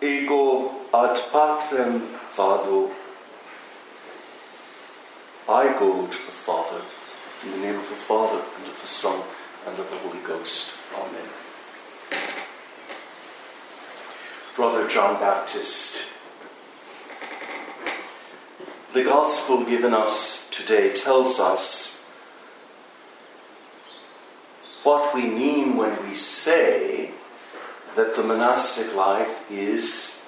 ego ad patrem vado. I go to the Father in the name of the Father and of the Son and of the Holy Ghost. Amen. Brother John Baptist, the gospel given us today tells us what we mean when we say that the monastic life is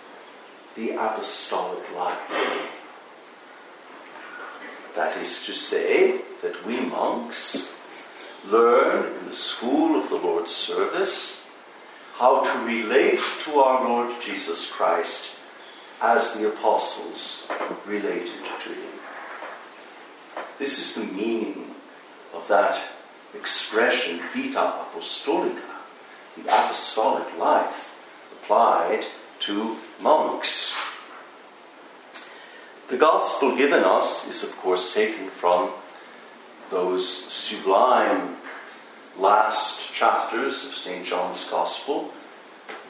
the apostolic life. That is to say, that we monks learn in the school of the Lord's service how to relate to our Lord Jesus Christ as the apostles related to him. This is the meaning of that expression, vita apostolica, the apostolic life applied to monks. The gospel given us is, of course, taken from those sublime last chapters of St. John's Gospel.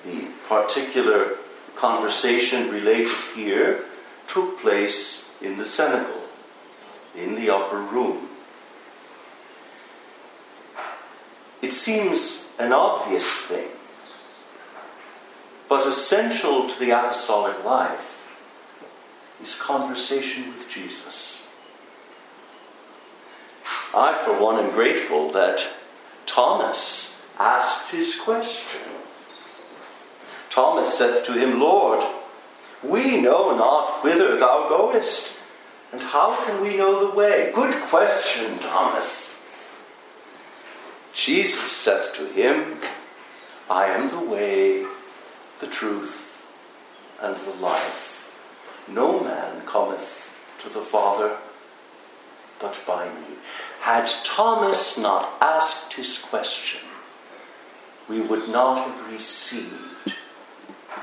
The particular conversation related here took place in the cenacle, in the upper room. It seems an obvious thing, but essential to the apostolic life is conversation with Jesus. I, for one, am grateful that Thomas asked his question. Thomas saith to him, Lord, we know not whither thou goest, and how can we know the way? Good question, Thomas. Jesus saith to him, I am the way, the truth, and the life. No man cometh to the Father but by me. Had Thomas not asked his question, we would not have received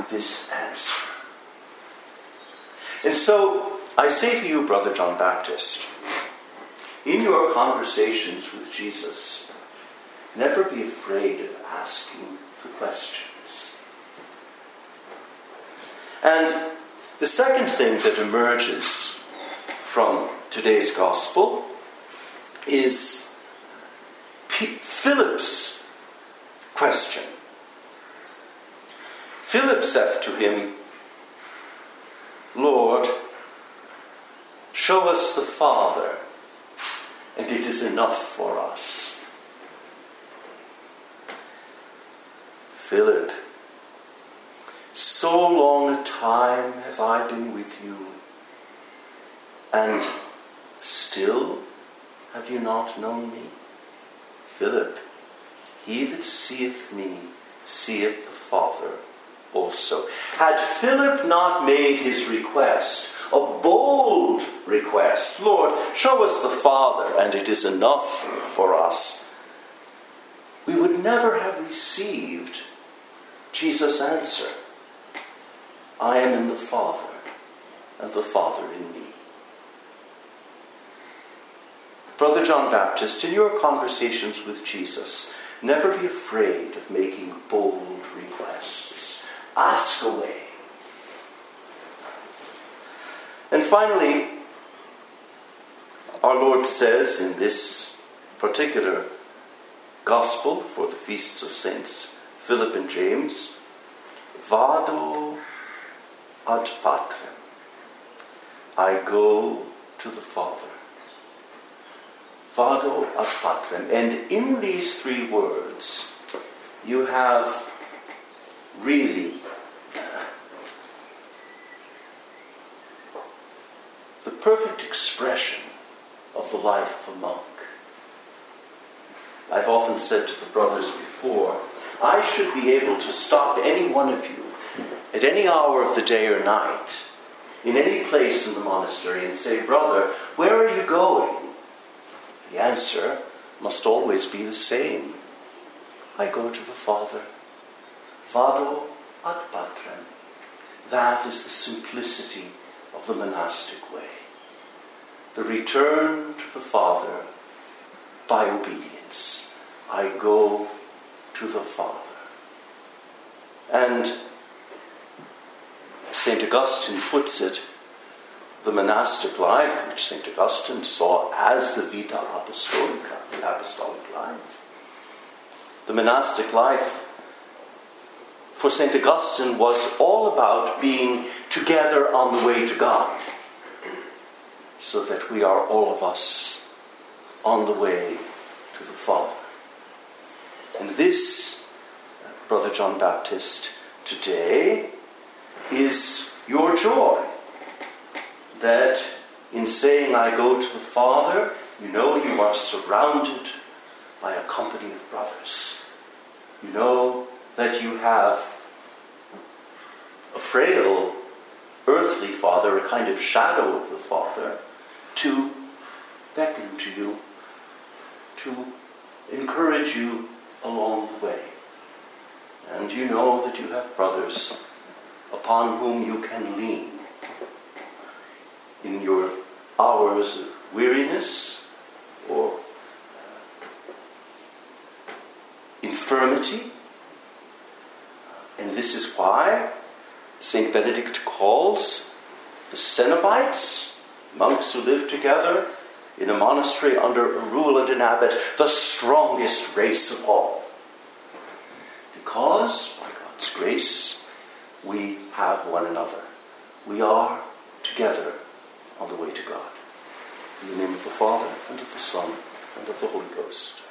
this answer. And so I say to you, Brother John Baptist, in your conversations with Jesus, never be afraid of asking the questions. And the second thing that emerges from today's gospel is P- Philip's question. Philip saith to him, Lord, show us the Father, and it is enough for us. Philip, so long a time have I been with you, and still have you not known me? Philip, he that seeth me seeth the Father also. Had Philip not made his request, a bold request, Lord, show us the Father, and it is enough for us, we would never have received Jesus' answer I am in the Father, and the Father in me. Brother John Baptist, in your conversations with Jesus, never be afraid of making bold requests. Ask away. And finally, our Lord says in this particular gospel for the feasts of Saints Philip and James, Vado ad patrem. I go to the Father. Vado ad patrem. And in these three words, you have really uh, the perfect expression of the life of a monk. I've often said to the brothers before, I should be able to stop any one of you at any hour of the day or night, in any place in the monastery, and say, Brother, where are you going? The answer must always be the same I go to the Father. Vado ad patrem. That is the simplicity of the monastic way. The return to the Father by obedience. I go to the Father. And St. Augustine puts it, the monastic life, which St. Augustine saw as the vita apostolica, the apostolic life. The monastic life for St. Augustine was all about being together on the way to God, so that we are all of us on the way to the Father. This, Brother John Baptist, today is your joy. That in saying, I go to the Father, you know you are surrounded by a company of brothers. You know that you have a frail earthly father, a kind of shadow of the Father, to beckon to you, to encourage you along the way. And you know that you have brothers upon whom you can lean in your hours of weariness or uh, infirmity. And this is why St. Benedict calls the Cenobites, monks who live together in a monastery under a rule and an abbot, the strongest race of all. Because, by God's grace, we have one another. We are together on the way to God. In the name of the Father, and of the Son, and of the Holy Ghost.